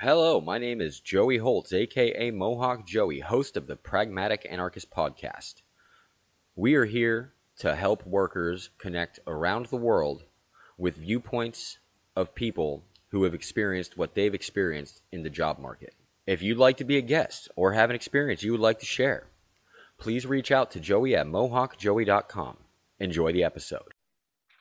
Hello, my name is Joey Holz, aka Mohawk Joey, host of the Pragmatic Anarchist podcast. We are here to help workers connect around the world with viewpoints of people who have experienced what they've experienced in the job market. If you'd like to be a guest or have an experience you would like to share, please reach out to Joey at mohawkjoey.com. Enjoy the episode.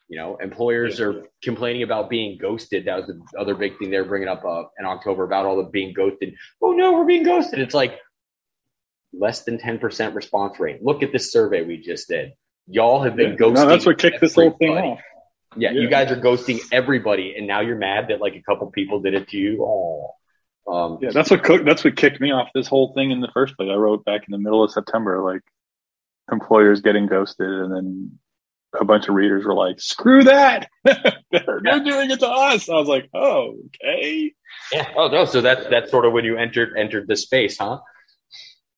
You know, employers are complaining about being ghosted. That was the other big thing they were bringing up uh, in October about all the being ghosted. Oh no, we're being ghosted. It's like less than 10% response rate. Look at this survey we just did. Y'all have been Yeah. ghosting. No, that's what kicked this whole thing off. Yeah, you guys are ghosting everybody, and now you're mad that like a couple people did it to you. Oh, um, Yeah, that's what cooked, that's what kicked me off this whole thing in the first place. I wrote back in the middle of September, like employers getting ghosted, and then a bunch of readers were like, "Screw that! they're, they're doing it to us." I was like, "Oh, okay." yeah. Oh no, so that's that's sort of when you entered entered the space, huh?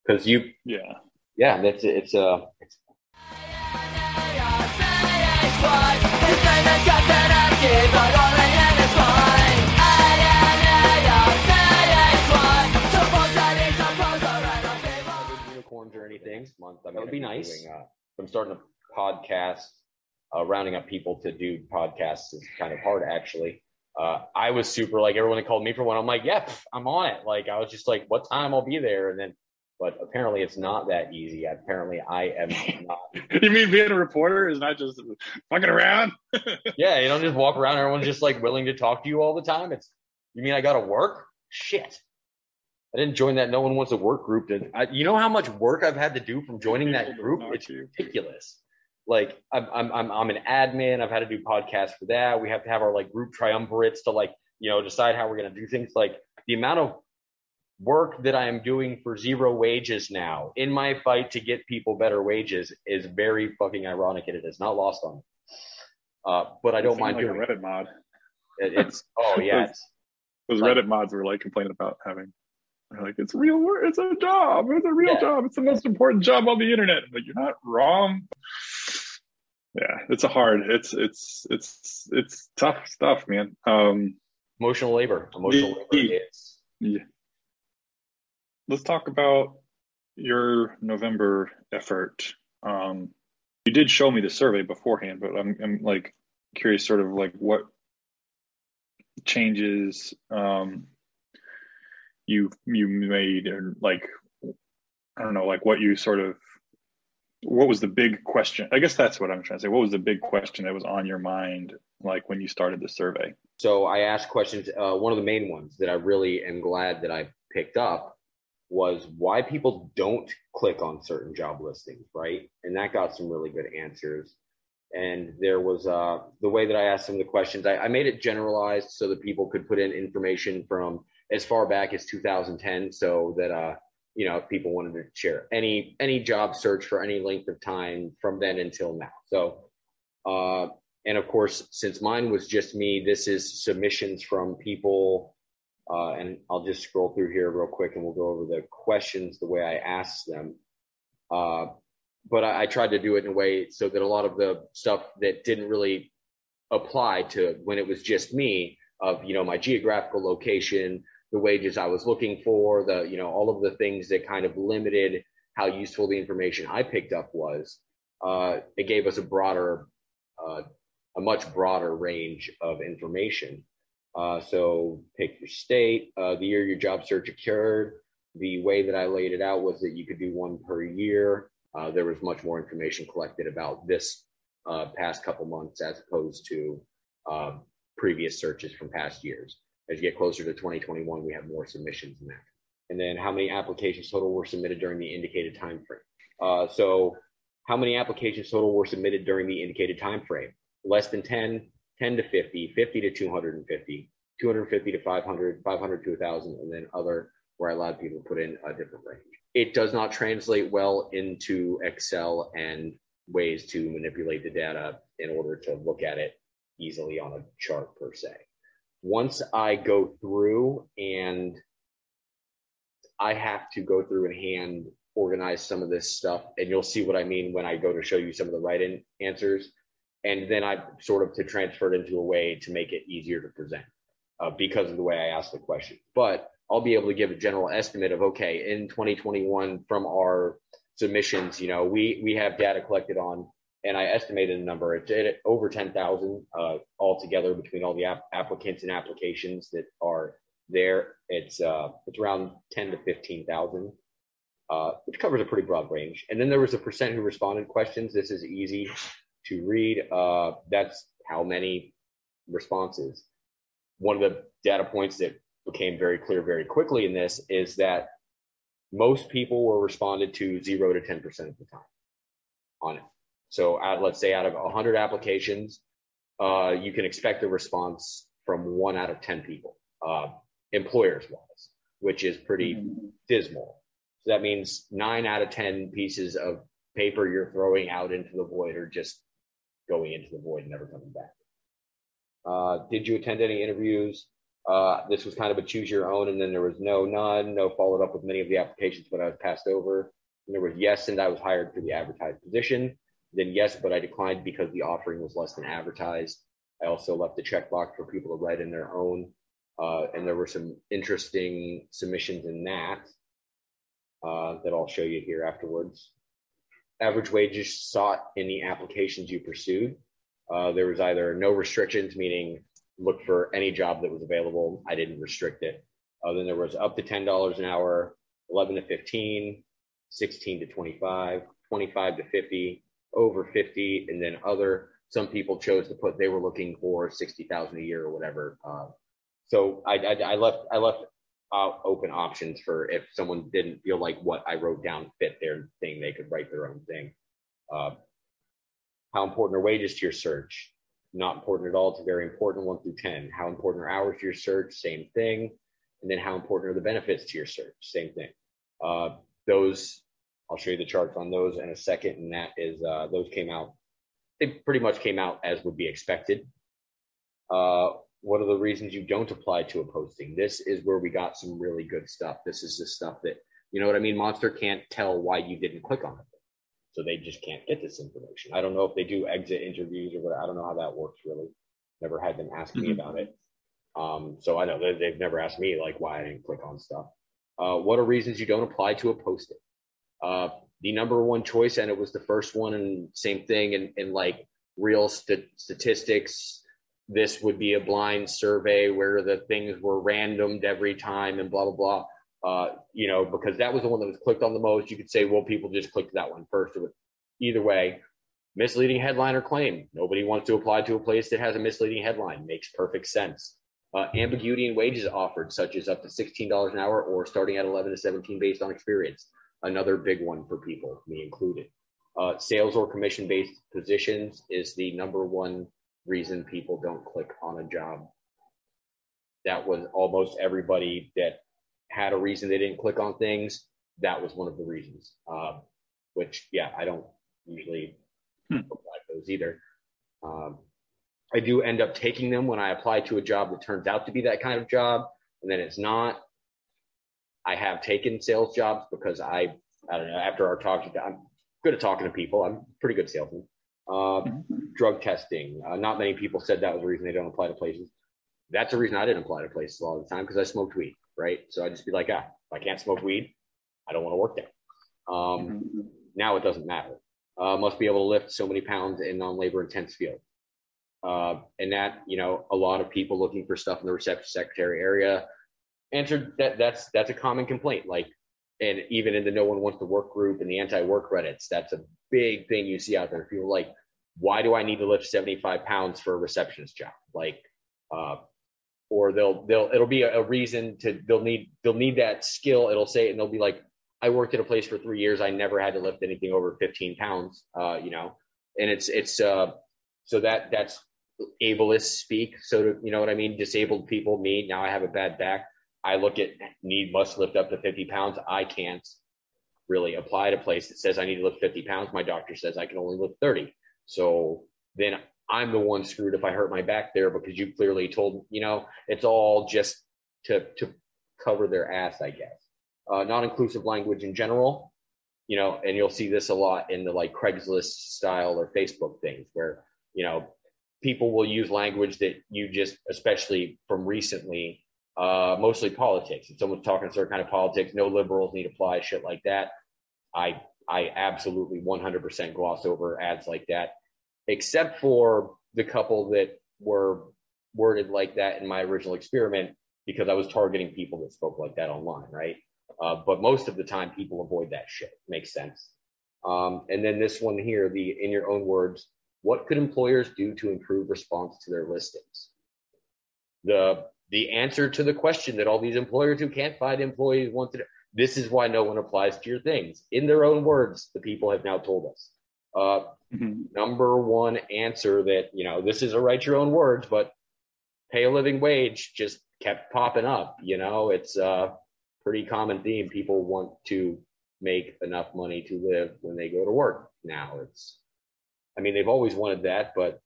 Because you, Yeah, yeah, that's it's uh, it's unicorns or anything. Month, I mean, that would be nice. uh, I'm starting a podcast. Uh, rounding up people to do podcasts is kind of hard, actually. Uh, I was super like everyone that called me for one. I'm like, yeah, pff, I'm on it. Like I was just like, what time I'll be there, and then, but apparently it's not that easy. Apparently I am not. you mean being a reporter is not just fucking around? Yeah, you don't just walk around. Everyone's just like willing to talk to you all the time. It's you mean I got to work? Shit. I didn't join that. No one wants a work group. To, I, you know how much work I've had to do from joining that group? It's ridiculous. Like I'm, I'm, I'm, I'm an admin. I've had to do podcasts for that. We have to have our like group triumvirates to like, you know, decide how we're going to do things. Like the amount of work that I am doing for zero wages now in my fight to get people better wages is very fucking ironic, and it is not lost on me. Uh, but I don't mind like a doing it. Reddit mod. It- It's oh yeah, it's, Those Like- Reddit mods were like complaining about having. They're like, it's real work. It's a job. It's a real Yeah. job. It's the most important job on the internet. But you're not wrong. Yeah, it's a hard. It's it's it's it's tough stuff, man. Um, emotional labor. Emotional labor. Yeah. Yeah. Let's talk about your November effort. Um, you did show me the survey beforehand, but I'm I'm like curious, sort of like what changes um you you made and like I don't know, like what you sort of what was the big question? I guess that's what I'm trying to say. What was the big question that was on your mind, like when you started the survey? So I asked questions. Uh, one of the main ones that I really am glad that I picked up was why people don't click on certain job listings, right? And that got some really good answers. And there was uh, the way that I asked them the questions. I, I made it generalized so that people could put in information from as far back as 2010, so that uh, you know if people wanted to share any any job search for any length of time from then until now. So uh, and of course, since mine was just me, this is submissions from people. Uh, and I'll just scroll through here real quick and we'll go over the questions the way I asked them. Uh, but I, I tried to do it in a way so that a lot of the stuff that didn't really apply to when it was just me of, you know, my geographical location, the wages I was looking for, the, you know, all of the things that kind of limited how useful the information I picked up was. Uh, it gave us a broader uh, a much broader range of information. Uh, so pick your state, uh, the year your job search occurred. The way that I laid it out was that you could do one per year. Uh, there was much more information collected about this uh, past couple months as opposed to previous searches from past years. As you get closer to 2021, we have more submissions than that. And then how many applications total were submitted during the indicated time frame? Uh, so how many applications total were submitted during the indicated time frame? Less than 10, 10 to 50, 50 to 250, 250 to 500, 500 to 1,000, and then other where I allowed people to put in a different range. It does not translate well into Excel and ways to manipulate the data in order to look at it easily on a chart per se. Once I go through and I have to go through and hand organize some of this stuff, and you'll see what I mean when I go to show you some of the right in answers. And then I sort of to transfer it into a way to make it easier to present. uh, because of the way I asked the question. But I'll be able to give a general estimate of okay, in 2021 from our submissions, you know, we we have data collected on, and I estimated a number. It's at over 10,000 uh, altogether between all the ap- applicants and applications that are there. It's uh, it's around 10 to 15,000. Uh, which covers a pretty broad range. And then there was a percent who responded questions. This is easy to read. Uh, that's how many responses. One of the data points that became very clear very quickly in this is that most people were responded to zero to 10% of the time on it. So at, let's say out of 100 applications, uh, you can expect a response from one out of 10 people, uh, employers wise, which is pretty mm-hmm. dismal. So that means nine out of 10 pieces of paper you're throwing out into the void are just going into the void and never coming back. Uh, did you attend any interviews? Uh, this was kind of a choose your own, and then there was no, none, no followed up with many of the applications, but I was passed over. And there was yes, and I was hired for the advertised position. Then yes, but I declined because the offering was less than advertised. I also left the checkbox for people to write in their own, uh, and there were some interesting submissions in that uh, that I'll show you here afterwards. Average wages sought in the applications you pursued. Uh, there was either no restrictions, meaning look for any job that was available. I didn't restrict it. Uh, then there was up to $10 an hour, 11 to 15, 16 to 25, 25 to 50, over 50, and then other. Some people chose to put they were looking for 60,000 a year or whatever. Uh, so I, I, I, left I left uh, open options for if someone didn't feel like what I wrote down fit their thing, they could write their own thing. Uh, how important are wages to your search? Not important at all. It's very important, one through 10. How important are hours to your search? Same thing. And then how important are the benefits to your search? Same thing. Uh, those, I'll show you the charts on those in a second. And that is, uh, those came out, they pretty much came out as would be expected. Uh, what are the reasons you don't apply to a posting? This is where we got some really good stuff. This is the stuff that, you know what I mean? Monster can't tell why you didn't click on it. So they just can't get this information. I don't know if they do exit interviews or what. I don't know how that works really. Never had them ask mm-hmm. me about it. Um, so I know they, have never asked me like why I didn't click on stuff. Uh, what are reasons you don't apply to a posting? Uh, the number one choice, and it was the first one, and same thing, and, and like real st- statistics, this would be a blind survey where the things were randomed every time and blah blah blah. Uh, you know, because that was the one that was clicked on the most. You could say, well, people just clicked that one first. Either way, misleading headline or claim. Nobody wants to apply to a place that has a misleading headline. Makes perfect sense. Uh, ambiguity in wages offered, such as up to $16 an hour or starting at 11 to 17 based on experience. Another big one for people, me included. Uh, sales or commission based positions is the number one reason people don't click on a job. That was almost everybody that had a reason they didn't click on things. That was one of the reasons. Uh, which, yeah, I don't usually hmm. apply those either. Um, I do end up taking them when I apply to a job that turns out to be that kind of job, and then it's not. I have taken sales jobs because I, I don't know. After our talk, I'm good at talking to people. I'm pretty good salesman. Uh, mm-hmm. drug testing. Uh, not many people said that was the reason they don't apply to places. That's the reason I didn't apply to places a lot of the time because I smoked weed, right? So I just be like, ah, if I can't smoke weed, I don't want to work there. Um, mm-hmm. Now it doesn't matter. Uh, must be able to lift so many pounds in non-labor intense field. Uh, and that, you know, a lot of people looking for stuff in the reception secretary area answered that that's that's a common complaint. Like, and even in the no one wants to work group and the anti-work Reddits, that's a big thing you see out there. People like, why do I need to lift 75 pounds for a receptionist job? Like, uh, or they'll they'll it'll be a, a, reason to they'll need they'll need that skill. It'll say and they'll be like, I worked at a place for three years. I never had to lift anything over 15 pounds. Uh, you know, and it's it's uh, so that that's ableist speak. So to, you know what I mean? Disabled people, me. Now I have a bad back. I look at need must lift up to 50 pounds. I can't really apply to a place that says I need to lift 50 pounds. My doctor says I can only lift 30. So then I'm the one screwed if I hurt my back there because you clearly told, you know, it's all just to, to cover their ass, I guess. Uh, non inclusive language in general, you know, and you'll see this a lot in the like Craigslist style or Facebook things where, you know, people will use language that you just, especially from recently, uh, mostly politics. If someone's talking a certain kind of politics, no liberals need apply, shit like that. I I absolutely 100% gloss over ads like that, except for the couple that were worded like that in my original experiment because I was targeting people that spoke like that online, right? Uh, but most of the time, people avoid that shit. Makes sense. Um, and then this one here, the in your own words, what could employers do to improve response to their listings? The the answer to the question that all these employers who can't find employees want to this is why no one applies to your things. In their own words, the people have now told us. Uh, mm-hmm. Number one answer that, you know, this is a write your own words, but pay a living wage just kept popping up. You know, it's a pretty common theme. People want to make enough money to live when they go to work now. It's, I mean, they've always wanted that, but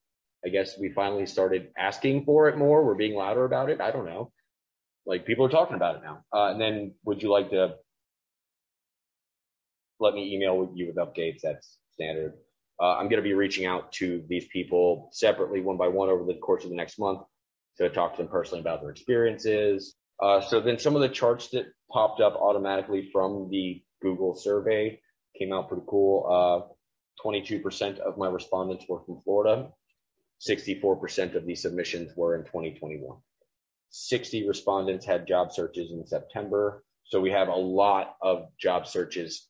I guess we finally started asking for it more. We're being louder about it. I don't know. Like people are talking about it now. Uh, and then would you like to let me email you with updates? That's standard. Uh, I'm going to be reaching out to these people separately, one by one, over the course of the next month to talk to them personally about their experiences. Uh, so then some of the charts that popped up automatically from the Google survey came out pretty cool. 22% uh, of my respondents were from Florida. 64% of these submissions were in 2021. 60 respondents had job searches in September. So we have a lot of job searches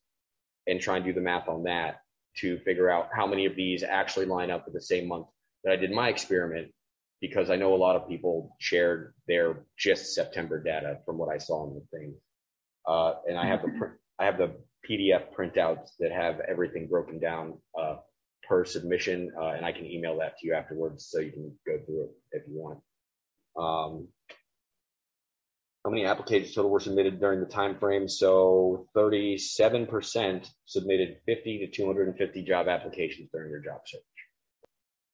and try and do the math on that to figure out how many of these actually line up with the same month that I did my experiment because I know a lot of people shared their just September data from what I saw in the thing. Uh, and I have the I have the PDF printouts that have everything broken down uh, per submission, uh, and I can email that to you afterwards so you can go through it if you want. Um, how many applications total were submitted during the time frame? So 37% submitted 50 to 250 job applications during their job search.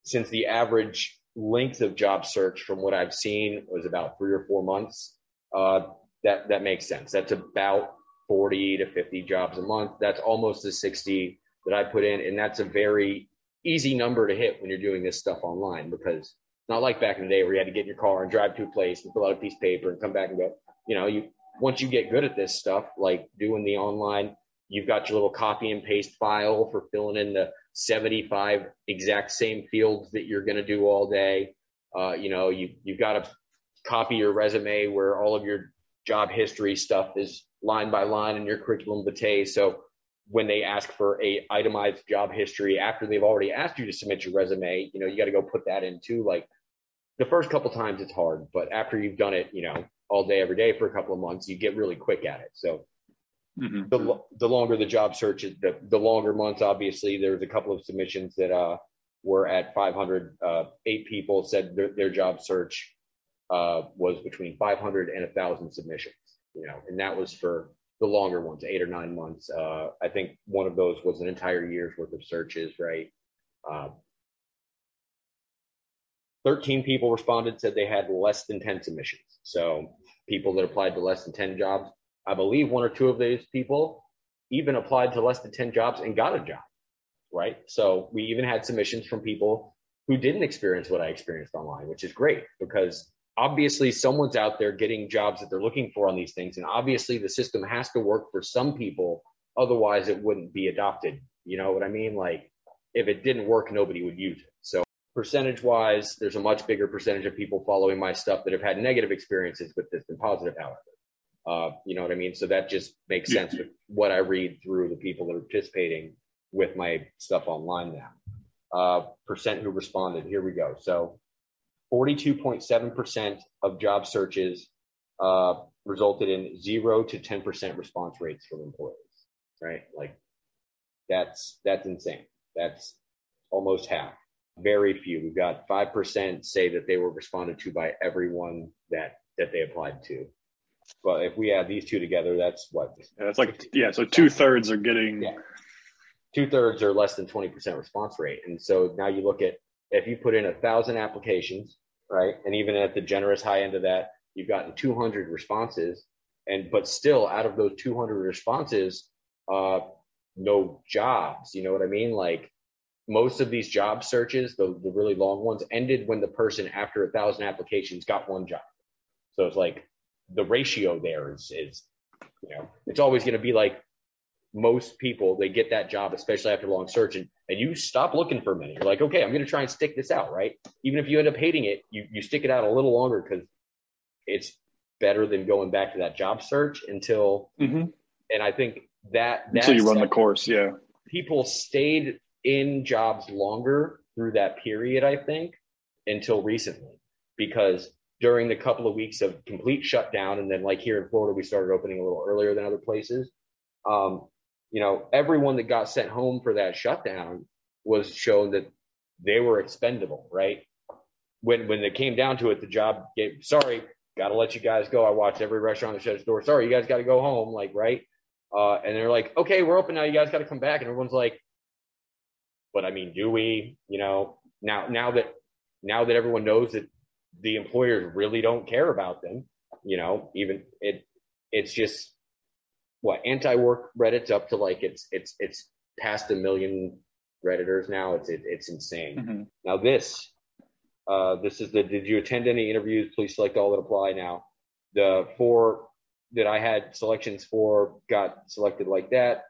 Since the average length of job search from what I've seen was about three or four months, uh, that, that makes sense. That's about 40 to 50 jobs a month. That's almost the 60 that I put in. And that's a very easy number to hit when you're doing this stuff online because not like back in the day where you had to get in your car and drive to a place and fill out a piece of paper and come back and go. You know, you once you get good at this stuff, like doing the online, you've got your little copy and paste file for filling in the 75 exact same fields that you're going to do all day. Uh, you know, you you've got to copy your resume where all of your job history stuff is line by line in your curriculum vitae. So when they ask for a itemized job history after they've already asked you to submit your resume, you know, you got to go put that in too. Like the first couple times it's hard, but after you've done it, you know, all day, every day for a couple of months, you get really quick at it. So mm-hmm. the, the longer the job search is, the, the longer months, obviously there's a couple of submissions that, uh, were at 500, uh, eight people said their, their job search, uh, was between 500 and a thousand submissions, you know, and that was for the longer ones, eight or nine months. Uh, I think one of those was an entire year's worth of searches, right? Uh, 13 people responded, said they had less than 10 submissions. So people that applied to less than 10 jobs, I believe one or two of those people even applied to less than 10 jobs and got a job, right? So we even had submissions from people who didn't experience what I experienced online, which is great because obviously someone's out there getting jobs that they're looking for on these things. And obviously the system has to work for some people. Otherwise it wouldn't be adopted. You know what I mean? Like if it didn't work, nobody would use it. So percentage wise, there's a much bigger percentage of people following my stuff that have had negative experiences with this than positive, however. Uh, you know what I mean? So that just makes sense with what I read through the people that are participating with my stuff online now. Uh, percent who responded. Here we go. So 42.7% of job searches uh, resulted in zero to 10% response rates from employees, right? Like that's, that's insane. That's almost half very few. We've got 5% say that they were responded to by everyone that, that they applied to. But if we add these two together, that's what? Yeah, that's like, yeah, so two thirds are getting. Yeah. Two thirds are less than 20% response rate. And so now you look at if you put in a thousand applications, right? And even at the generous high end of that, you've gotten 200 responses. And, but still out of those 200 responses, uh, no jobs. You know what I mean? Like most of these job searches, the, the really long ones, ended when the person after a thousand applications got one job. So it's like the ratio there is is you know it's always going to be like most people they get that job especially after long search and, and you stop looking for a minute you're like okay i'm going to try and stick this out right? Even if you end up hating it you, you stick it out a little longer because it's better than going back to that job search until mm-hmm. and i think that until you run the course yeah. people stayed in jobs longer through that period i think until recently. Because during the couple of weeks of complete shutdown and then like here in florida we started opening a little earlier than other places um, you know, everyone that got sent home for that shutdown was shown that they were expendable, right? When when it came down to it, the job gave sorry, gotta let you guys go. I watched every restaurant that shut its door. Sorry, you guys gotta go home, like, right? Uh, and they're like, okay, we're open now, you guys gotta come back. And everyone's like, but I mean, do we, you know, now now that now that everyone knows that the employers really don't care about them, you know, even it it's just what anti-work Reddit's up to like it's it's it's past a million redditors now. It's it, it's insane. Mm-hmm. Now this uh, this is the did you attend any interviews? Please select all that apply now. The four that I had selections for got selected like that.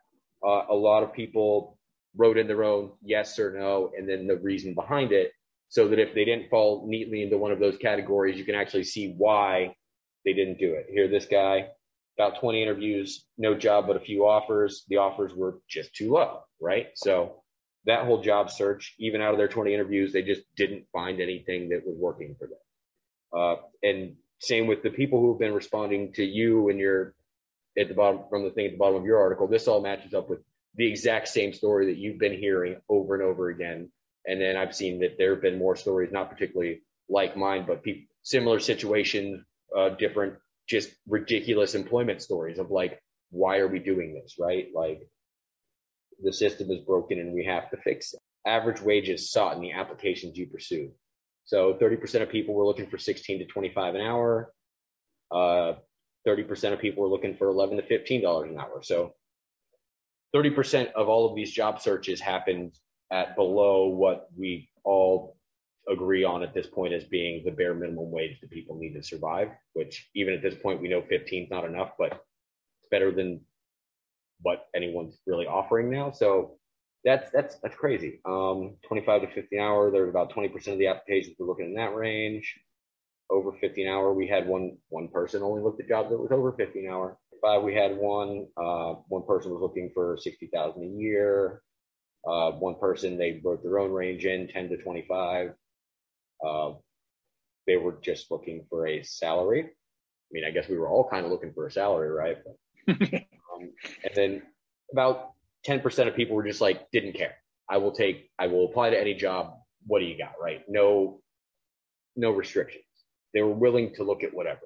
Uh, a lot of people wrote in their own yes or no, and then the reason behind it, so that if they didn't fall neatly into one of those categories, you can actually see why they didn't do it. Here, this guy about 20 interviews, no job, but a few offers. The offers were just too low, right? So that whole job search, even out of their 20 interviews, they just didn't find anything that was working for them. Uh, and same with the people who have been responding to you and your at the bottom from the thing at the bottom of your article. This all matches up with the exact same story that you've been hearing over and over again. And then I've seen that there have been more stories, not particularly like mine, but people, similar situations, uh, different just ridiculous employment stories of like, why are we doing this? Right? Like the system is broken and we have to fix it. Average wages sought in the applications you pursue. So 30% of people were looking for 16 to 25 an hour. Uh, 30% of people were looking for 11 to 15 dollars an hour. So 30% of all of these job searches happened at below what we all agree on at this point as being the bare minimum wage that people need to survive, which even at this point, we know 15 is not enough, but it's better than what anyone's really offering now. So that's that's that's crazy. Um, 25 to 50 an hour. There's about 20% of the applications we're looking in that range. Over 15 hour, we had one one person only looked at jobs that was over 15 hour. Five, we had one. Uh, one person was looking for 60,000 a year. Uh, one person they wrote their own range in 10 to 25. Uh, they were just looking for a salary. I mean, I guess we were all kind of looking for a salary, right? But, um, and then about 10% of people were just like, didn't care. I will take, I will apply to any job. What do you got, right? No, no restrictions. They were willing to look at whatever.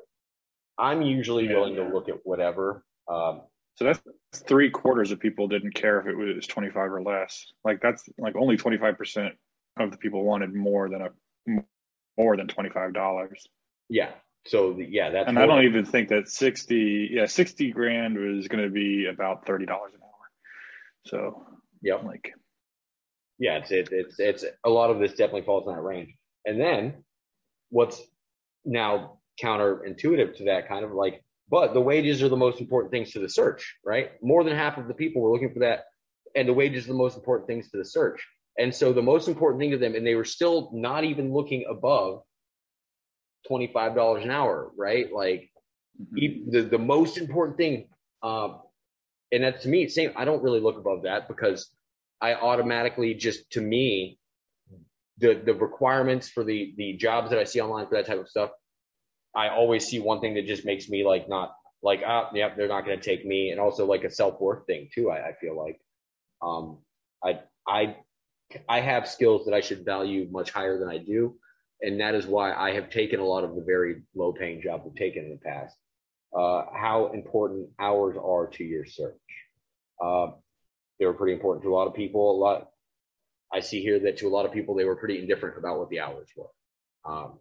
I'm usually yeah, willing yeah. to look at whatever. Um, so that's three quarters of people didn't care if it was 25 or less. Like that's like only 25% of the people wanted more than a more than twenty five dollars. Yeah. So the, yeah, that's and I don't even think that sixty yeah sixty grand was going to be about thirty dollars an hour. So yeah, like yeah, it's it, it's it's a lot of this definitely falls in that range. And then what's now counterintuitive to that kind of like, but the wages are the most important things to the search, right? More than half of the people were looking for that, and the wages are the most important things to the search. And so the most important thing to them, and they were still not even looking above $25 an hour, right? Like mm-hmm. the, the most important thing, um, and that's to me, same. I don't really look above that because I automatically just, to me, the, the requirements for the, the jobs that I see online for that type of stuff, I always see one thing that just makes me like, not like, ah, yeah, they're not going to take me. And also like a self-worth thing too. I, I feel like, um, I, I I have skills that I should value much higher than I do. And that is why I have taken a lot of the very low paying jobs I've taken in the past. Uh, how important hours are to your search. Uh, they were pretty important to a lot of people. A lot, I see here that to a lot of people, they were pretty indifferent about what the hours were. Um,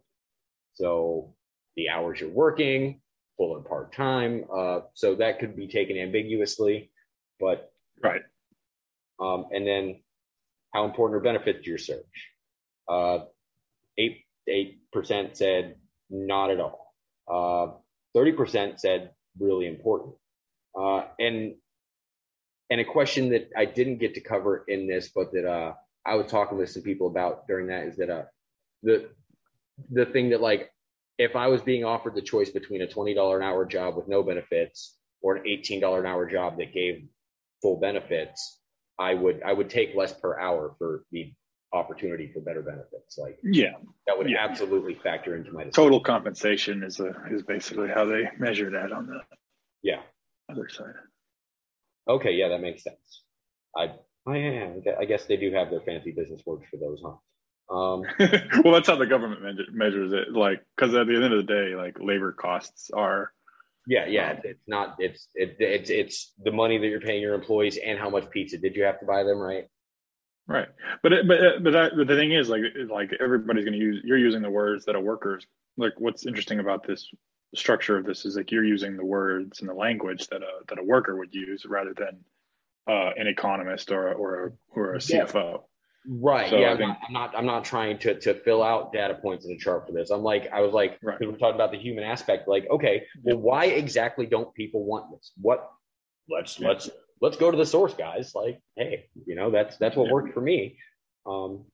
so the hours you're working, full and part time. Uh, so that could be taken ambiguously, but right. Um, and then how important are benefits to your search? Uh, eight eight percent said not at all. Uh, thirty percent said really important. Uh, and and a question that I didn't get to cover in this, but that uh, I was talking with some people about during that is that uh, the the thing that like if I was being offered the choice between a twenty dollar an hour job with no benefits or an eighteen dollar an hour job that gave full benefits, I would I would take less per hour for the opportunity for better benefits. Like yeah, that would yeah. absolutely factor into my decision. total compensation is a is basically how they measure that on the Yeah. other side. Okay. Yeah, that makes sense. I I yeah, I guess they do have their fancy business words for those, huh? Um, well, that's how the government measure, measures it. Like, because at the end of the day, like labor costs are yeah, yeah. It's, it's not. It's it, it's it's the money that you're paying your employees and how much pizza did you have to buy them, right? right. But it- but uh, but that, but the thing is, like like everybody's going to use. You're using the words that a worker's like. What's interesting about this structure of this is like you're using the words and the language that a that a worker would use rather than uh, an economist or a, or a, or a Yeah. Right. So yeah. I'm, think- not, I'm not. I'm not trying to to fill out data points in a chart for this. I'm like, I was like, Right. because we're talking about the human aspect. Like, okay, well, why exactly don't people want this? What? Let's Yeah. let's let's go to the source, guys. Like, hey, you know, that's that's what Yeah. worked for me. Um,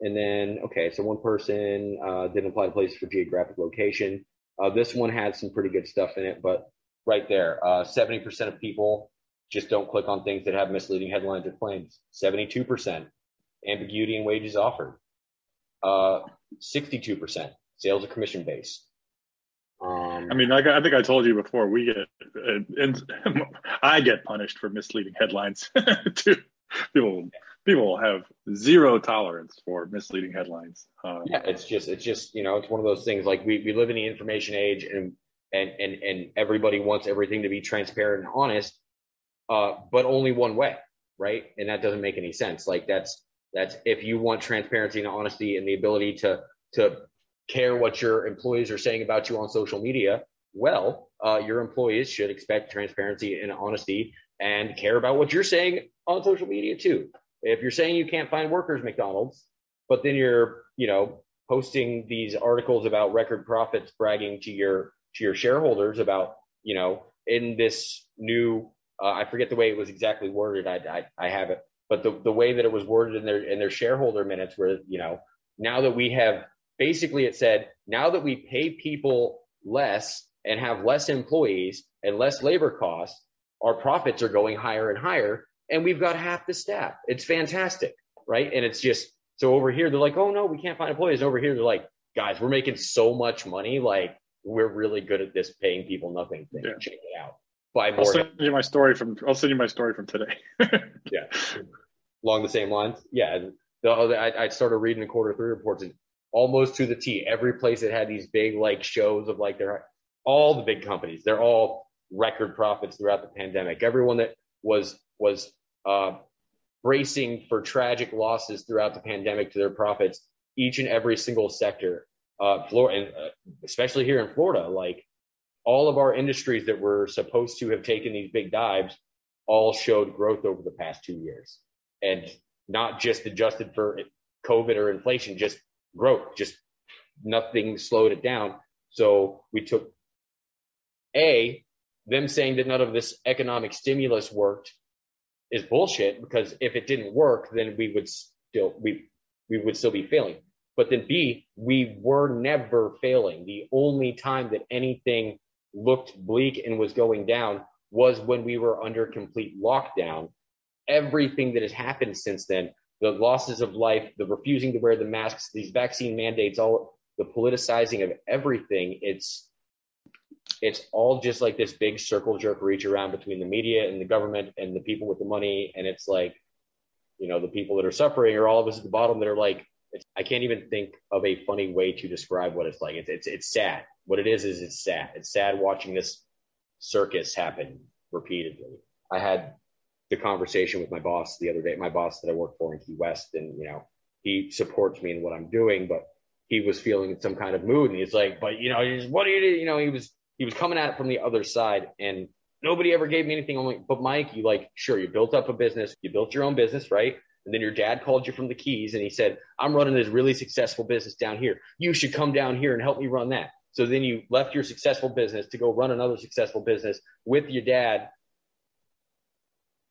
and then okay, so one person uh, didn't apply to places for geographic location. Uh, this one had some pretty good stuff in it, but right there, uh, 70% of people just don't click on things that have misleading headlines or claims. 72% ambiguity in wages offered. Uh, 62% sales are commission based. Um, I mean, like I think I told you before, we get uh, and I get punished for misleading headlines too. People people have zero tolerance for misleading headlines. Uh, yeah, it's just it's just you know it's one of those things like we, we live in the information age and and and and everybody wants everything to be transparent and honest, uh, but only one way, right? And that doesn't make any sense. Like that's that's if you want transparency and honesty and the ability to to care what your employees are saying about you on social media, well, uh, your employees should expect transparency and honesty and care about what you're saying on social media too. If you're saying you can't find workers McDonald's, but then you're, you know, posting these articles about record profits, bragging to your to your shareholders about, you know, in this new, uh, I forget the way it was exactly worded. I, I I have it, but the the way that it was worded in their in their shareholder minutes were, you know, now that we have basically it said now that we pay people less and have less employees and less labor costs, our profits are going higher and higher, and we've got half the staff. It's fantastic, right? And it's just so over here they're like, oh no, we can't find employees. And over here they're like, guys, we're making so much money, like we're really good at this paying people nothing thing. Yeah. Check it out. Buy I'll more. send you my story from I'll send you my story from today. yeah. Along the same lines? Yeah. And the, I, I started reading the quarter three reports and almost to the t every place that had these big like shows of like their all the big companies they're all record profits throughout the pandemic. Everyone that was was uh, bracing for tragic losses throughout the pandemic to their profits each and every single sector uh florida and uh, especially here in florida like all of our industries that were supposed to have taken these big dives all showed growth over the past two years and not just adjusted for COVID or inflation, just growth, just nothing slowed it down. So we took A, them saying that none of this economic stimulus worked is bullshit because if it didn't work, then we would still we we would still be failing. But then B, we were never failing. The only time that anything looked bleak and was going down was when we were under complete lockdown. Everything that has happened since then, the losses of life, the refusing to wear the masks, these vaccine mandates, all the politicizing of everything, it's it's all just like this big circle jerk reach around between the media and the government and the people with the money. And it's like, you know, the people that are suffering are all of us at the bottom that are like, it's, I can't even think of a funny way to describe what it's like. It's, it's, it's sad. What it is, is it's sad. It's sad watching this circus happen repeatedly. I had the conversation with my boss the other day, my boss that I work for in Key West, and you know, he supports me in what I'm doing, but he was feeling some kind of mood, and he's like, "But you know, he's, what do you do?" You know, he was he was coming at it from the other side, and nobody ever gave me anything. Only, but Mike, you like, sure, you built up a business, you built your own business, right? And then your dad called you from the Keys and he said, I'm running this really successful business down here. You should come down here and help me run that. So then you left your successful business to go run another successful business with your dad.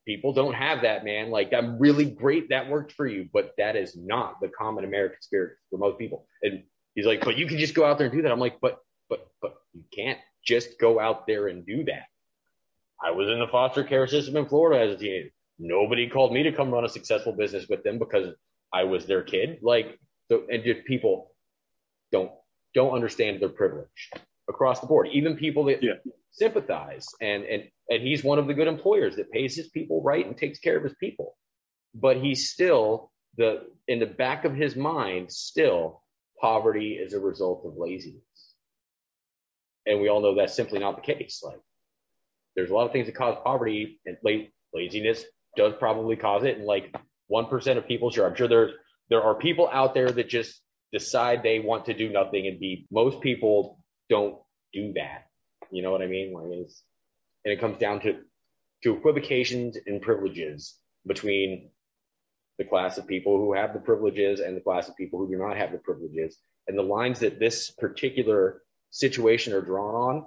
People don't have that, man. Like, I'm really great. That worked for you, but that is not the common American spirit for most people. And he's like, but you can just go out there and do that. I'm like, but, but, but you can't just go out there and do that. I was in the foster care system in Florida as a teenager. Nobody called me to come run a successful business with them because I was their kid. Like, so, and just people don't don't understand their privilege across the board. Even people that yeah. sympathize, and and and he's one of the good employers that pays his people right and takes care of his people. But he's still the in the back of his mind still poverty is a result of laziness, and we all know that's simply not the case. Like there's a lot of things that cause poverty, and laziness does probably cause it. And like one percent of people, sure, I'm sure there's there are people out there that just decide they want to do nothing and be. Most people don't do that. You know what I mean? Like and it comes down to to equivocations and privileges between the class of people who have the privileges and the class of people who do not have the privileges. And the lines that this particular situation are drawn on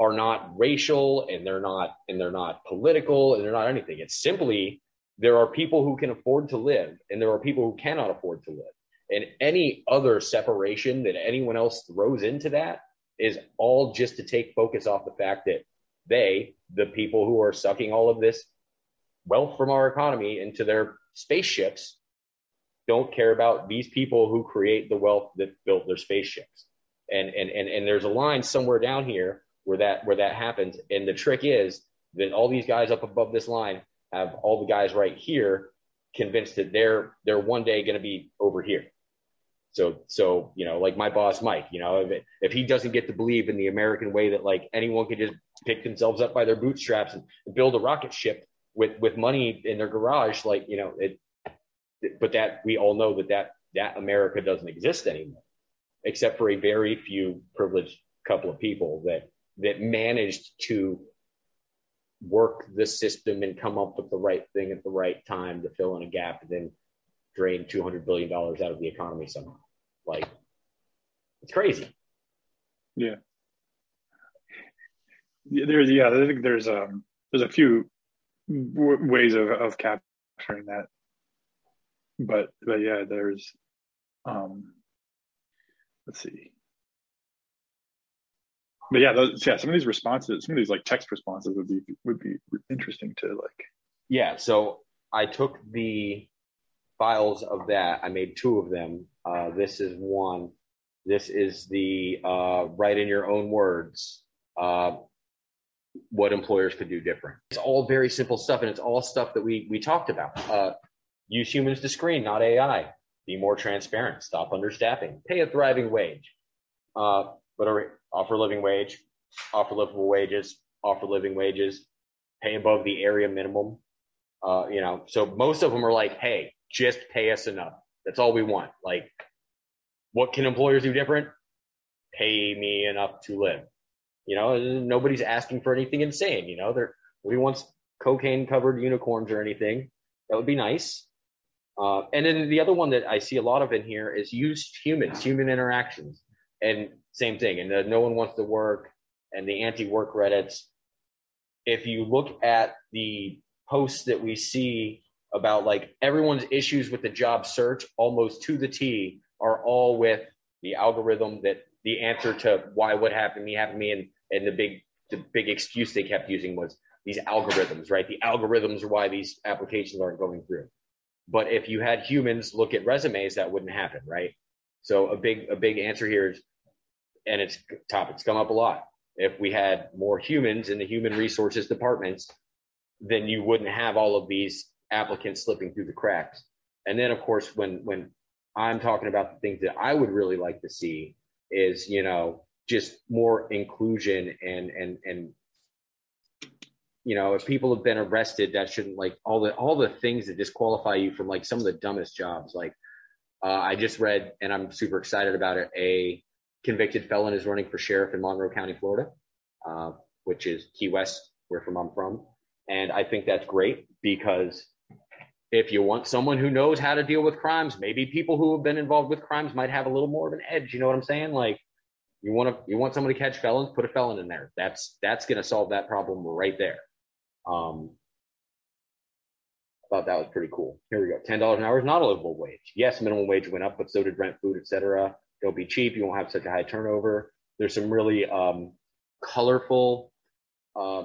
are not racial and they're not and they're not political and they're not anything. It's simply there are people who can afford to live and there are people who cannot afford to live. And any other separation that anyone else throws into that is all just to take focus off the fact that they, the people who are sucking all of this wealth from our economy into their spaceships, don't care about these people who create the wealth that built their spaceships. And and and, and there's a line somewhere down here where that where that happens. And the trick is that all these guys up above this line have all the guys right here convinced that they're they're one day going to be over here. So so you know, like my boss Mike, you know, if, if he doesn't get to believe in the American way that like anyone could just pick themselves up by their bootstraps and build a rocket ship with with money in their garage, like you know, it. But that we all know that that that America doesn't exist anymore, except for a very few privileged couple of people that that managed to work the system and come up with the right thing at the right time to fill in a gap and then drain $200 billion out of the economy somehow. Like, it's crazy. Yeah. There's, yeah, I think there's, um, there's a few w- ways of, of capturing that. But, but yeah, there's, um, let's see but yeah, those, yeah, some of these responses, some of these like text responses would be would be interesting to like. Yeah, so I took the files of that. I made two of them. Uh, this is one. This is the uh, write in your own words. Uh, what employers could do different. It's all very simple stuff, and it's all stuff that we we talked about. Uh, use humans to screen, not AI. Be more transparent. Stop understaffing. Pay a thriving wage. What are offer living wage, offer livable wages, offer living wages, pay above the area minimum. Uh, you know, so most of them are like, hey, just pay us enough. That's all we want. Like, what can employers do different? Pay me enough to live. You know, nobody's asking for anything insane. You know, they're nobody wants cocaine covered unicorns or anything. That would be nice. Uh, and then the other one that I see a lot of in here is use humans, human interactions. And same thing. And the, no one wants to work and the anti-work Reddits. If you look at the posts that we see about like everyone's issues with the job search, almost to the T, are all with the algorithm that the answer to why what happened to me happened to me, and and the big the big excuse they kept using was these algorithms, right? The algorithms are why these applications aren't going through. But if you had humans look at resumes, that wouldn't happen, right? So a big a big answer here is and it's topics come up a lot. If we had more humans in the human resources departments, then you wouldn't have all of these applicants slipping through the cracks. And then, of course, when when I'm talking about the things that I would really like to see is, you know, just more inclusion and and and you know, if people have been arrested, that shouldn't like all the all the things that disqualify you from like some of the dumbest jobs. Like uh, I just read, and I'm super excited about it. A convicted felon is running for sheriff in Monroe County, Florida, uh, which is Key West, where from I'm from. And I think that's great because if you want someone who knows how to deal with crimes, maybe people who have been involved with crimes might have a little more of an edge. You know what I'm saying? Like you want to you want someone to catch felons, put a felon in there. That's that's going to solve that problem right there. Um, thought that was pretty cool. Here we go. Ten dollars an hour is not a livable wage. Yes, minimum wage went up, but so did rent, food, etc. Don't be cheap. You won't have such a high turnover. There's some really um, colorful uh,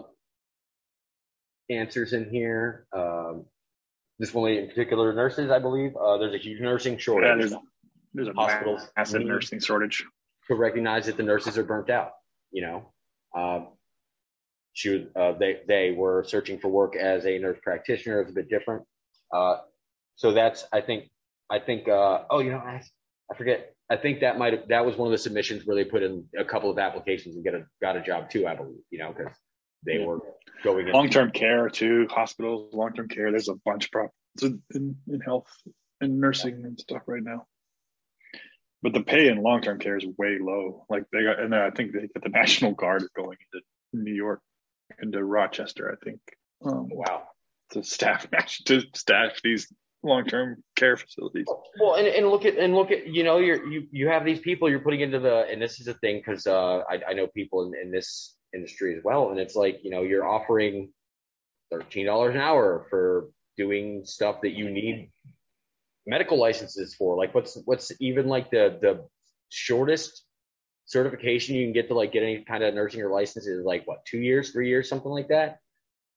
answers in here. Um, this one in particular, nurses, I believe. Uh, there's a huge nursing shortage. Yeah, there's, there's a Hospitals massive nursing shortage. to recognize that the nurses are burnt out. You know, um, she uh, they they were searching for work as a nurse practitioner. It's a bit different. Uh, so that's I think I think uh, oh you know I, I forget I think that might have that was one of the submissions where they put in a couple of applications and get a got a job too. I believe you know because they Yeah. were going in. Long term care too, hospitals, long term care. There's a bunch of problems in, in, health and nursing and stuff right now. But the pay in long term care is way low. Like they got, and I think they got the National Guard going into New York, into Rochester. I think um, Wow. to staff to staff these long term care facilities. Well, and, and look at and look at you know you're you you have these people you're putting into the and this is a thing because uh, I I know people in, in this industry as well and it's like you know you're offering thirteen dollars an hour for doing stuff that you need medical licenses for like what's what's even like the the shortest certification you can get to like get any kind of nursing or license is like what two years three years something like that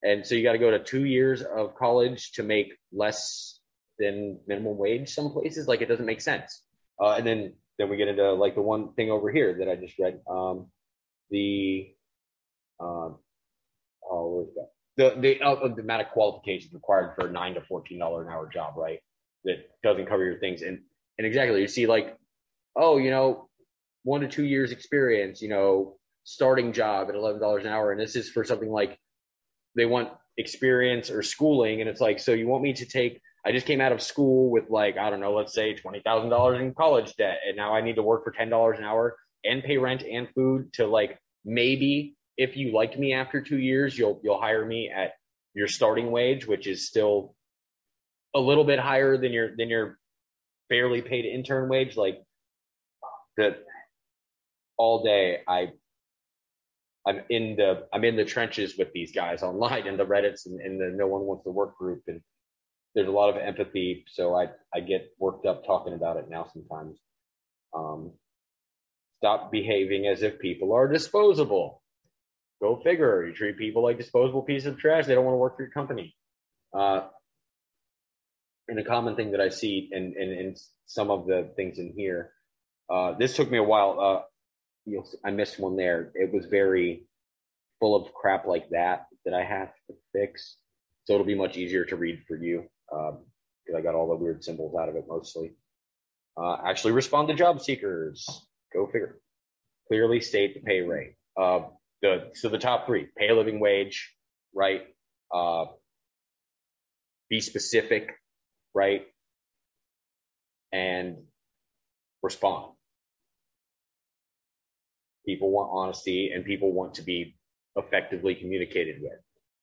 and so you got to go to two years of college to make less than minimum wage some places like it doesn't make sense. Uh, and then then we get into like the one thing over here that i just read um, the um, oh where's that? The the, uh, the amount of qualifications required for a nine to fourteen dollar an hour job right? That doesn't cover your things. And and exactly you see like oh you know one to two years experience you know starting job at eleven dollars an hour. And this is for something like they want experience or schooling. And it's like so you want me to take I just came out of school with like I don't know, let's say twenty thousand dollars in college debt, and now I need to work for ten dollars an hour and pay rent and food to like maybe if you like me after two years, you'll you'll hire me at your starting wage, which is still a little bit higher than your than your barely paid intern wage. Like that all day I I'm in the I'm in the trenches with these guys online in the Reddits and, and the no one wants to work group and there's a lot of empathy, so I I get worked up talking about it now sometimes. Um, stop behaving as if people are disposable. Go figure. You treat people like disposable pieces of trash. They don't want to work for your company. Uh, and a common thing that I see in, in, in some of the things in here, uh, this took me a while. Uh, you'll, I missed one there. It was very full of crap like that that I have to fix. So it'll be much easier to read for you because I got all the weird symbols out of it mostly. Uh, actually, respond to job seekers. Go figure. Clearly state the pay rate. Uh, the so the top three: pay a living wage, right? Uh, be specific, right? And respond. People want honesty, and people want to be effectively communicated with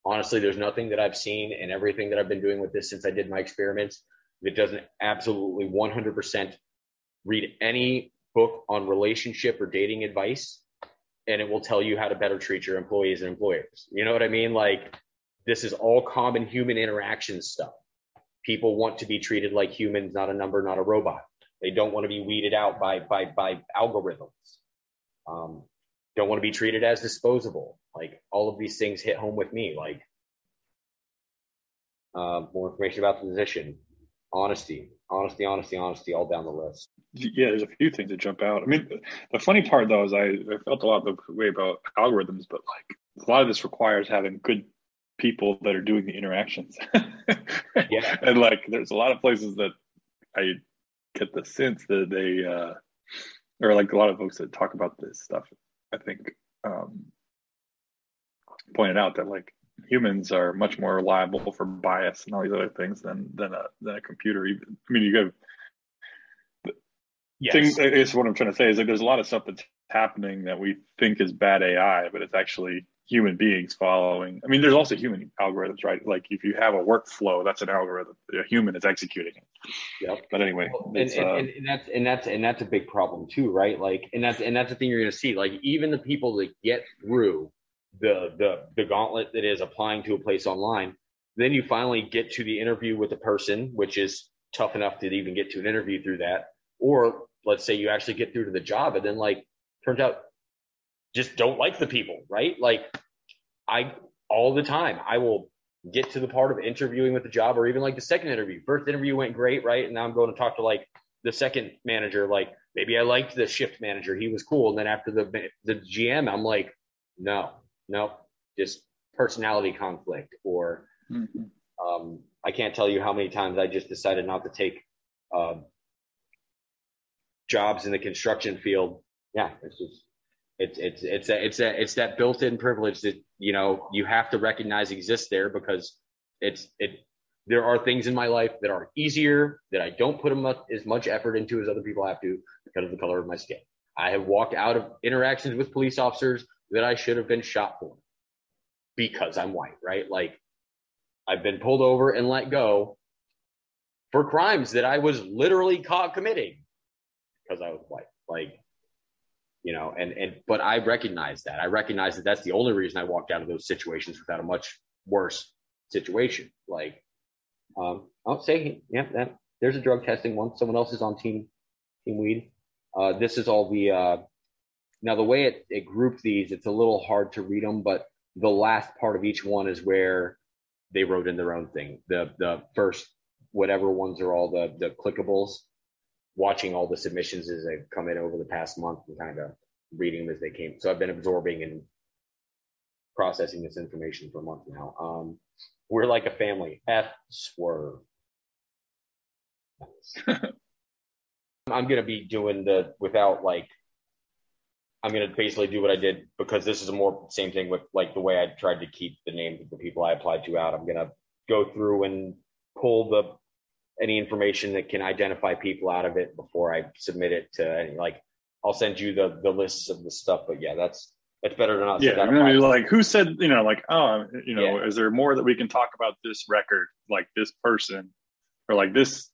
honestly, there's nothing that I've seen and everything that I've been doing with this since I did my experiments that doesn't absolutely 100% read any book on relationship or dating advice and it will tell you how to better treat your employees and employers. You know what I mean? Like this is all common human interaction stuff. People want to be treated like humans, not a number, not a robot. They don't want to be weeded out by by by algorithms. Um, don't want to be treated as disposable. Like all of these things hit home with me. Like uh, more information about the position, honesty, honesty, honesty, honesty, all down the list. Yeah, there's a few things that jump out. I mean, the funny part though is I, I felt a lot the way about algorithms, but like a lot of this requires having good people that are doing the interactions. Yeah. and like there's a lot of places that I get the sense that they uh or like a lot of folks that talk about this stuff, I think um pointed out that like humans are much more liable for bias and all these other things than than a than a computer even I mean you have Yes. thing I guess what I'm trying to say is like there's a lot of stuff that's happening that we think is bad AI, but it's actually human beings following. I mean, there's also human algorithms, right? Like if you have a workflow, that's an algorithm. A human is executing it. Yep. But anyway, and, and, uh, and, and, that's and that's and that's a big problem too, right? Like, and that's and that's the thing you're going to see. Like, even the people that get through the the the gauntlet that is applying to a place online, then you finally get to the interview with the person, which is tough enough to even get to an interview through that. Or let's say you actually get through to the job, and then like turns out just don't like the people, right? Like I all the time, I will get to the part of interviewing with the job or even like the second interview. First interview went great, right? And now I'm going to talk to like the second manager. Like maybe I liked the shift manager. He was cool. And then after the the GM, I'm like, no, no, just personality conflict or mm-hmm. um, I can't tell you how many times I just decided not to take uh, jobs in the construction field. Yeah, it's just it's it's it's a, it's a, it's that built-in privilege that you know you have to recognize exists there because it's it there are things in my life that are easier that I don't put as much effort into as other people have to because of the color of my skin. I have walked out of interactions with police officers that I should have been shot for because I'm white, right? Like I've been pulled over and let go for crimes that I was literally caught committing because I was white. Like you know, and and but I recognize that. I recognize that that's the only reason I walked out of those situations without a much worse situation. Like, um, I'll say, yeah, that there's a drug testing one. Someone else is on team team weed. Uh, this is all the uh, now the way it, it grouped these. It's a little hard to read them, but the last part of each one is where they wrote in their own thing. The the first whatever ones are all the the clickables watching all the submissions as they've come in over the past month and kind of reading them as they came. So I've been absorbing and processing this information for a month now. Um, we're like a family. F swerve. I'm gonna be doing the without like I'm gonna basically do what I did because this is a more same thing with like the way I tried to keep the names of the people I applied to out. I'm gonna go through and pull the any information that can identify people out of it before I submit it to any like I'll send you the the lists of the stuff. But yeah, that's that's better than not. Yeah, I mean, like who said you know like oh you know yeah. is there more that we can talk about this record like this person or like this?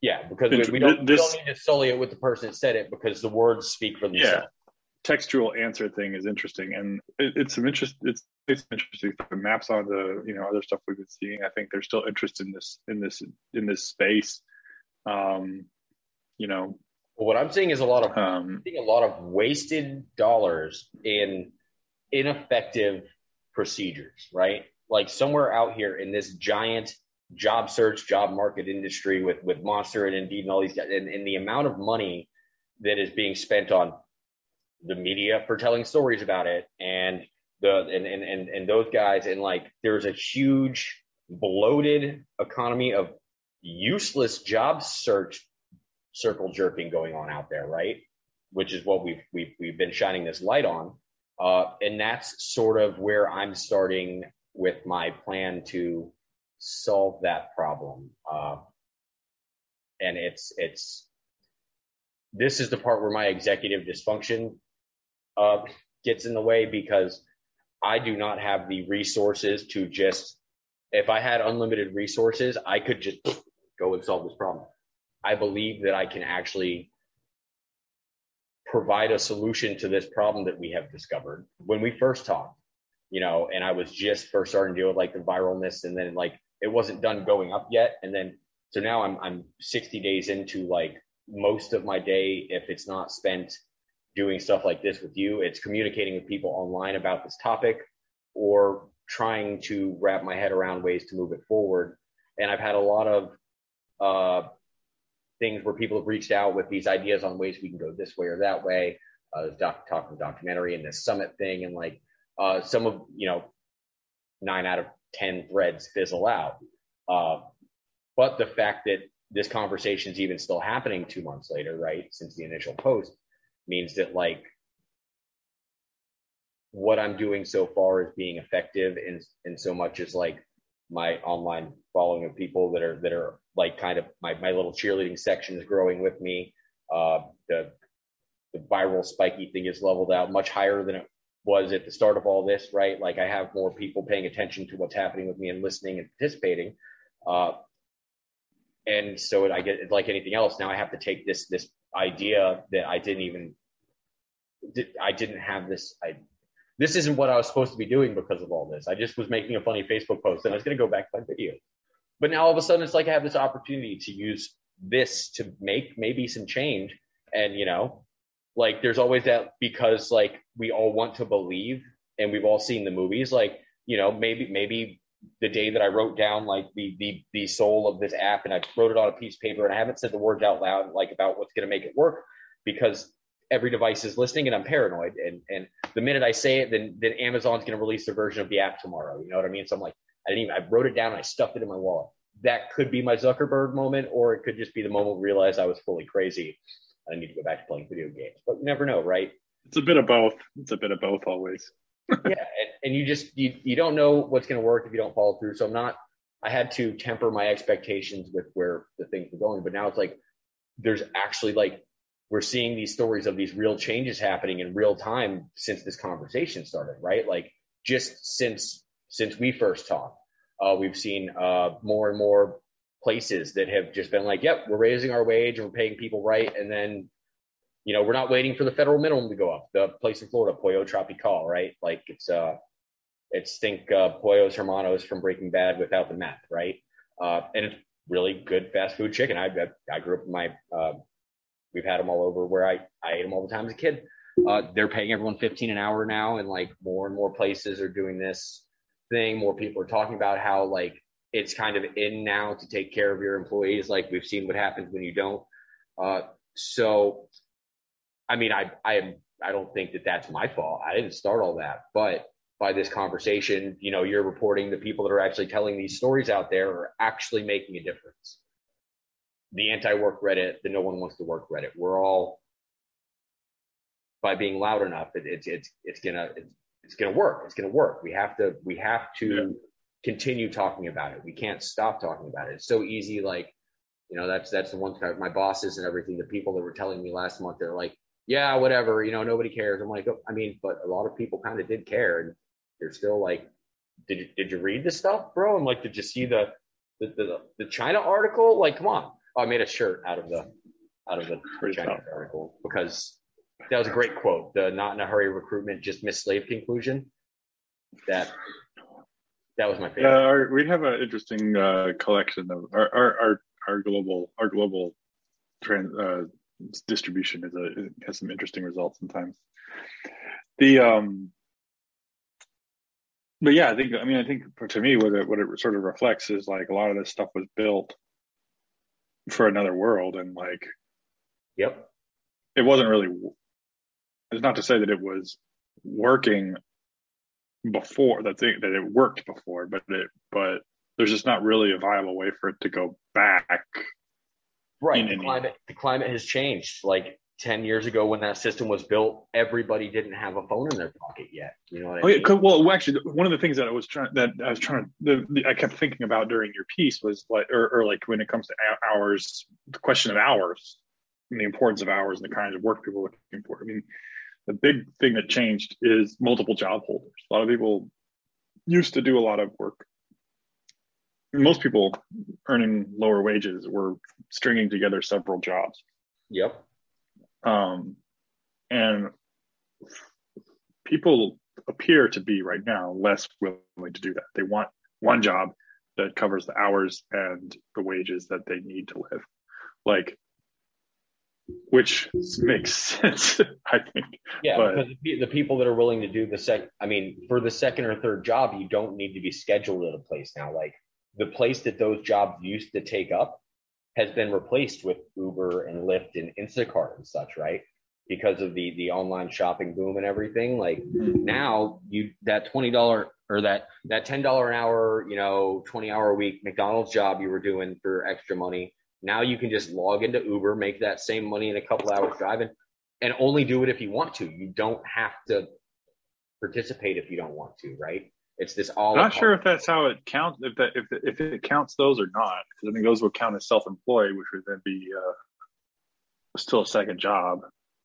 Yeah, because we, we, don't, this, we don't need to sully it with the person that said it because the words speak for themselves. Yeah, textual answer thing is interesting, and it, it's some interest. It's it's interesting. It maps onto you know other stuff we've been seeing. I think there's still interest in this in this in this space. Um, you know, what I'm seeing is a lot of um, seeing a lot of wasted dollars in ineffective procedures. Right, like somewhere out here in this giant job search, job market industry with with Monster and Indeed and all these guys, and, and the amount of money that is being spent on the media for telling stories about it. And the and and and, and those guys and like there's a huge bloated economy of useless job search circle jerking going on out there right? Which is what we've we've, we've been shining this light on. Uh, and that's sort of where i'm starting with my plan to solve that problem. Uh, and it's it's this is the part where my executive dysfunction uh, gets in the way because I do not have the resources to just, if I had unlimited resources, I could just go and solve this problem. I believe that I can actually provide a solution to this problem that we have discovered when we first talked, you know, and I was just first starting to deal with like the viralness and then like it wasn't done going up yet. And then, so now I'm, I'm 60 days into like most of my day, if it's not spent doing stuff like this with you. It's communicating with people online about this topic or trying to wrap my head around ways to move it forward. And I've had a lot of uh, things where people have reached out with these ideas on ways we can go this way or that way. Uh, doc, talking documentary and this summit thing, and like uh, some of you know, nine out of ten threads fizzle out. Uh, but the fact that this conversation is even still happening two months later, right, since the initial post, means that like what I'm doing so far is being effective in in so much as like my online following of people that are that are like kind of my, my little cheerleading section is growing with me. Uh, the the viral spiky thing is leveled out much higher than it was at the start of all this, right? Like I have more people paying attention to what's happening with me and listening and participating. Uh, and so I get like anything else. Now I have to take this this idea that I didn't even I didn't have this. I this isn't what I was supposed to be doing because of all this. I just was making a funny Facebook post and I was going to go back to my video. But now all of a sudden it's like I have this opportunity to use this to make maybe some change. And you know, like there's always that because like we all want to believe and we've all seen the movies. Like you know, maybe maybe the day that I wrote down like the the the soul of this app and I wrote it on a piece of paper and I haven't said the words out loud like about what's going to make it work because every device is listening and I'm paranoid and and the minute I say it then then Amazon's going to release their version of the app tomorrow you know what I mean? So I'm like I didn't even I wrote it down and I stuffed it in my wallet. That could be my Zuckerberg moment or it could just be the moment I realized I was fully crazy I need to go back to playing video games but you never know right? It's a bit of both. It's a bit of both always yeah, and, and, you just you you don't know what's going to work if you don't follow through. So I'm not. I had to temper my expectations with where the things were going, but now it's like there's actually like we're seeing these stories of these real changes happening in real time since this conversation started, right? Like just since since we first talked, uh, we've seen uh, more and more places that have just been like, "Yep, we're raising our wage and we're paying people right," and then you know, we're not waiting for the federal minimum to go up. The place in Florida, Pollo Tropical, right? Like it's uh, it's think uh, Pollos Hermanos from Breaking Bad without the meth, right? Uh, and it's really good fast food chicken. I I, I grew up in my uh, we've had them all over where I I ate them all the time as a kid. Uh, they're paying everyone 15 an hour now, and like more and more places are doing this thing. More people are talking about how like it's kind of in now to take care of your employees. Like we've seen what happens when you don't. Uh, so I mean, I I I don't think that that's my fault. I didn't start all that, but by this conversation, you know, you're reporting the people that are actually telling these stories out there are actually making a difference. The anti-work Reddit, the no one wants to work Reddit. We're all by being loud enough, it, it's it's it's gonna it's, it's gonna work. It's gonna work. We have to we have to yeah. continue talking about it. We can't stop talking about it. It's so easy, like you know, that's that's the one thing my bosses and everything, the people that were telling me last month, they're like, yeah, whatever, you know, nobody cares. I'm like, oh, I mean, but a lot of people kind of did care, and they're still like, did you did you read the stuff, bro? I'm like, did you see the the the, the China article? Like, come on. Oh, I made a shirt out of the out of the China article because that was a great quote. The not in a hurry recruitment, just mislave conclusion. That that was my favorite. Yeah, our, we have an interesting uh, collection of our, our our our global our global trans, uh, distribution is a has some interesting results sometimes. The um, but yeah, I think I mean I think to me what it what it sort of reflects is like a lot of this stuff was built for another world and like, yep, it wasn't really. It's not to say that it was working before that thing that it worked before, but it but there's just not really a viable way for it to go back Right. The climate, the climate has changed. Like 10 years ago when that system was built, everybody didn't have a phone in their pocket yet. You know what I oh, mean? Okay, well, actually, one of the things that I was trying that I was trying to the, the, I kept thinking about during your piece was like, or, or like when it comes to hours, the question of hours and the importance of hours and the kinds of work people are looking for. I mean, the big thing that changed is multiple job holders. A lot of people used to do a lot of work most people earning lower wages were stringing together several jobs. Yep. Um, and people appear to be right now less willing to do that. They want one job that covers the hours and the wages that they need to live. Like, which makes sense, I think. Yeah, but, because the people that are willing to do the sec, I mean, for the second or third job, you don't need to be scheduled at a place now. Like, the place that those jobs used to take up has been replaced with Uber and Lyft and Instacart and such, right? Because of the the online shopping boom and everything. Like mm-hmm. now you that twenty dollar or that that ten dollar an hour, you know, twenty hour a week McDonald's job you were doing for extra money. Now you can just log into Uber, make that same money in a couple hours driving, and only do it if you want to. You don't have to participate if you don't want to, right? It's this all. I'm not sure if that's how it counts. If that if if it counts those or not, because I think those would count as self-employed, which would then be uh, still a second job.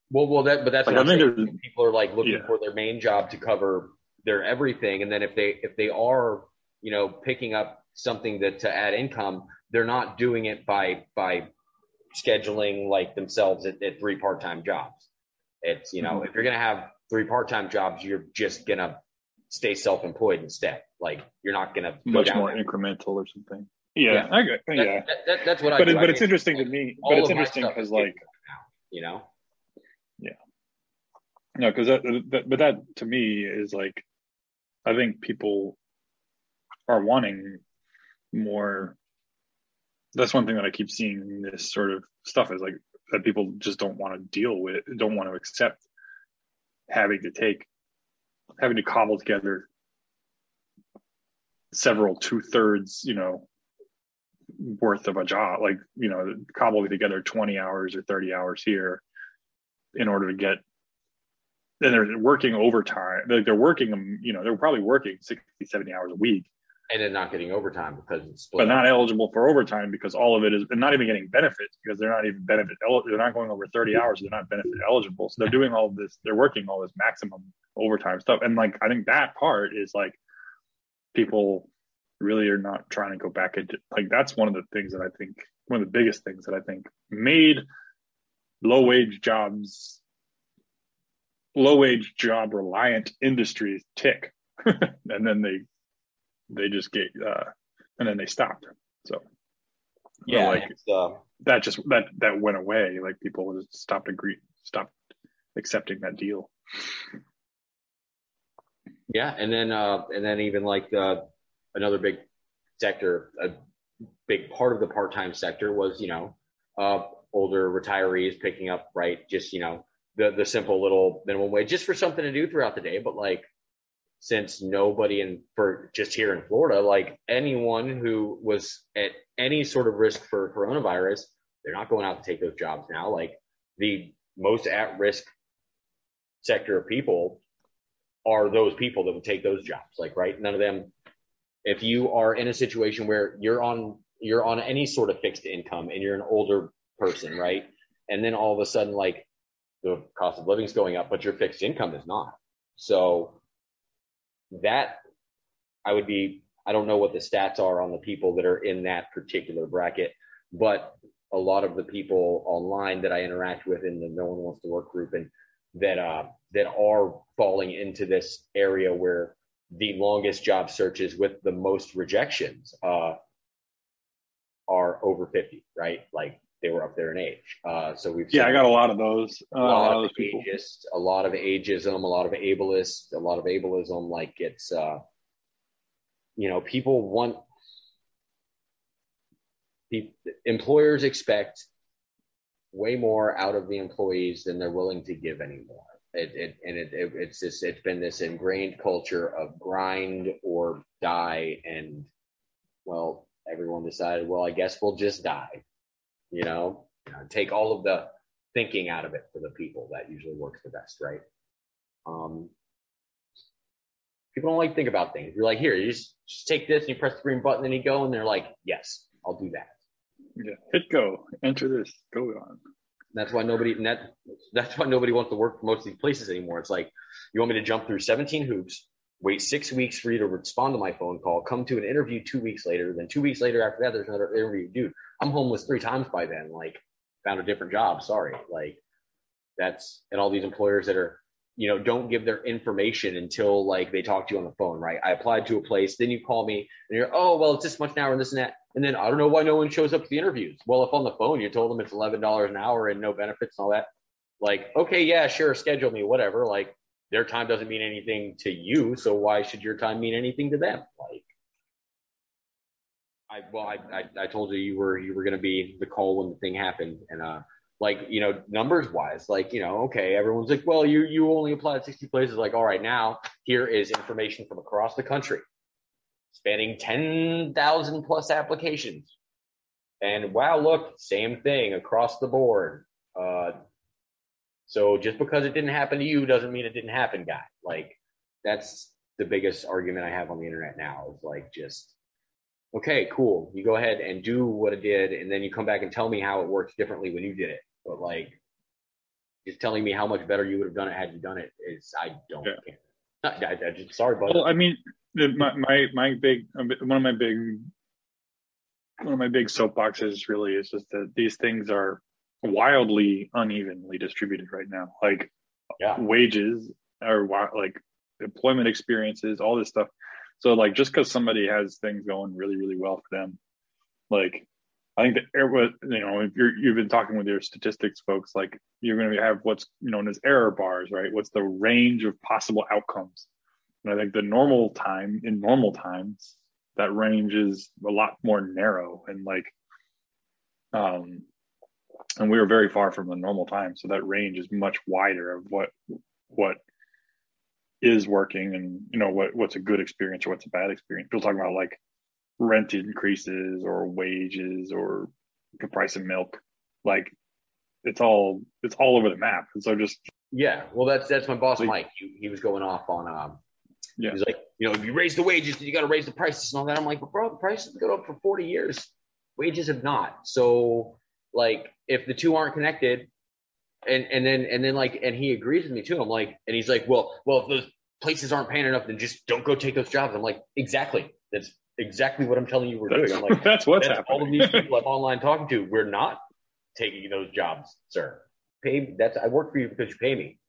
Well, well, that but that's Like, what I think people are like looking Yeah. for their main job to cover their everything, and then if they if they are you know picking up something that to add income, they're not doing it by by scheduling like themselves at, at three part time jobs. It's you know Mhm. if you're gonna have three part time jobs, you're just gonna stay self employed instead. Like you're not gonna much down more that- incremental or something. Yeah, Yeah. I get, yeah. that- that- that's what I. But do. it, I but it's mean, interesting to me. But it's interesting because like you know. Yeah. No, because that, that, but that to me is like, I think people are wanting more. That's one thing that I keep seeing in this sort of stuff is like that people just don't want to deal with, don't want to accept having to take, having to cobble together several two thirds, you know, worth of a job, like, you know, cobbling together 20 hours or 30 hours here in order to get and they're working overtime. Like they're working you know, they're probably working 60, 70 hours a week, and then not getting overtime because it's split. but not eligible for overtime because all of it is and not even getting benefits because they're not even benefit they're not going over 30 hours, they're not benefit eligible. So they're doing all this, they're working all this maximum overtime stuff. And like I think that part is like people really are not trying to go back into like that's one of the things that I think one of the biggest things that I think made low wage jobs low wage job reliant industries tick and then they they just get uh and then they stopped. So yeah, like uh, that just that that went away. Like people just stopped agree stopped accepting that deal. Yeah, and then uh, and then even like the another big sector, a big part of the part time sector was you know uh, older retirees picking up right, just you know the the simple little minimum wage just for something to do throughout the day, but like since nobody in for just here in Florida, like anyone who was at any sort of risk for coronavirus, they're not going out to take those jobs now. Like the most at risk sector of people are those people that would take those jobs. Like, right? None of them. If you are in a situation where you're on you're on any sort of fixed income and you're an older person, right? And then all of a sudden, like the cost of living is going up, but your fixed income is not. So that I would be. I don't know what the stats are on the people that are in that particular bracket, but a lot of the people online that I interact with in the No One Wants to Work group and that uh, that are falling into this area where the longest job searches with the most rejections uh, are over 50, right? Like they were up there in age. Uh, so we've yeah i got a lot of those uh, a lot of of ageist, a lot of ageism, a lot of ableist, a lot of ableism. Like it's, uh, you know, people want pe- employers expect way more out of the employees than they're willing to give anymore. It, it and it, it it's just it's been this ingrained culture of grind or die, and well, everyone decided, well, I guess we'll just die. You know, take all of the thinking out of it for the people. That usually works the best, right? Um, people don't like to think about things. You're like, here, you just, just take this and you press the green button and you go, and they're like, yes, I'll do that. yeah hit go enter this go on That's why nobody that that's why nobody wants to work for most of these places anymore. It's like you want me to jump through 17 hoops, wait six weeks for you to respond to my phone call, come to an interview two weeks later, then two weeks later after that, there's another interview. Dude, I'm homeless three times by then. Like, found a different job. Sorry. Like, that's and all these employers that are, you know, don't give their information until like they talk to you on the phone, right? I applied to a place, then you call me and you're, oh well, it's this much an hour and this and that. And then I don't know why no one shows up to the interviews. Well, if on the phone you told them it's eleven dollars an hour and no benefits and all that, like, okay, yeah, sure, schedule me, whatever. Like their time doesn't mean anything to you, so why should your time mean anything to them? Like I well, I I, I told you you were you were gonna be the call when the thing happened. And uh like, you know, numbers wise, like, you know, okay, everyone's like, well, you you only applied 60 places, like, all right, now here is information from across the country spanning 10,000 plus applications. And wow, look, same thing across the board. Uh, so just because it didn't happen to you doesn't mean it didn't happen, guy. Like that's the biggest argument I have on the internet now is like just okay, cool. You go ahead and do what it did, and then you come back and tell me how it works differently when you did it. But like, Just telling me how much better you would have done it had you done it is I don't Yeah. care. I, I, I just sorry, but Well, I mean, my my my big one of my big one of my big soapboxes really is just that these things are wildly unevenly distributed right now. Like yeah, wages or like employment experiences, all this stuff. So like just because somebody has things going really really well for them, like I think that er- what- you know if you're you've been talking with your statistics folks, like you're going to have what's known as error bars, right? What's the range of possible outcomes? And I think the normal time in normal times that range is a lot more narrow and like um and we were very far from the normal time so that range is much wider of what what is working and you know what what's a good experience or what's a bad experience people talking about like rent increases or wages or the price of milk like it's all it's all over the map and so just yeah. Well, that's that's my boss, Like- Mike. He, he was going off on um. Yeah. He's like, you know, if you raise the wages, you got to raise the prices and all that. I'm like, but bro, the prices have gone up for 40 years. Wages have not. So, like, if the two aren't connected, and and then and then like, and he agrees with me too. I'm like, and he's like, well, well, if those places aren't paying enough, then just don't go take those jobs. I'm like, exactly. That's exactly what I'm telling you we're doing. that's, I'm like, that's what's that's all of these people I'm online talking to. We're not taking those jobs, sir. Pay that's I work for you because you pay me.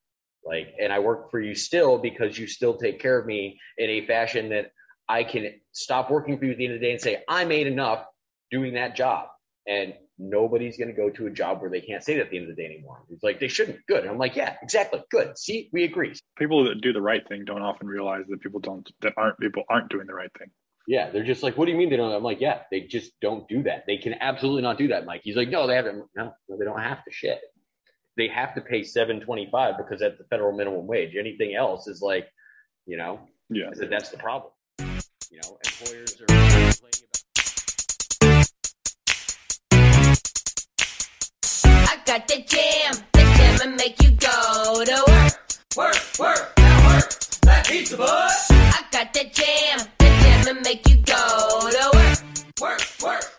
Like, and I work for you still because you still take care of me in a fashion that I can stop working for you at the end of the day and say, I made enough doing that job. And nobody's going to go to a job where they can't say that at the end of the day anymore. It's like, they shouldn't. Good. And I'm like, yeah, exactly. Good. See, we agree. people that do the right thing don't often realize that people don't that aren't people aren't doing the right thing Yeah. They're just like, what do you mean they don't? I'm like, yeah, they just don't do that. They can absolutely not do that, Mike. He's like, no, they haven't. No, no, they don't have to shit. They have to pay 725 because that's the federal minimum wage. Anything else is like, you know, yeah that's the problem. You know, employers are got the jam. The jam will make you go to work. Work, work, now work. that pizza, boy. I got the jam. The jam will make you go to work. Work, work.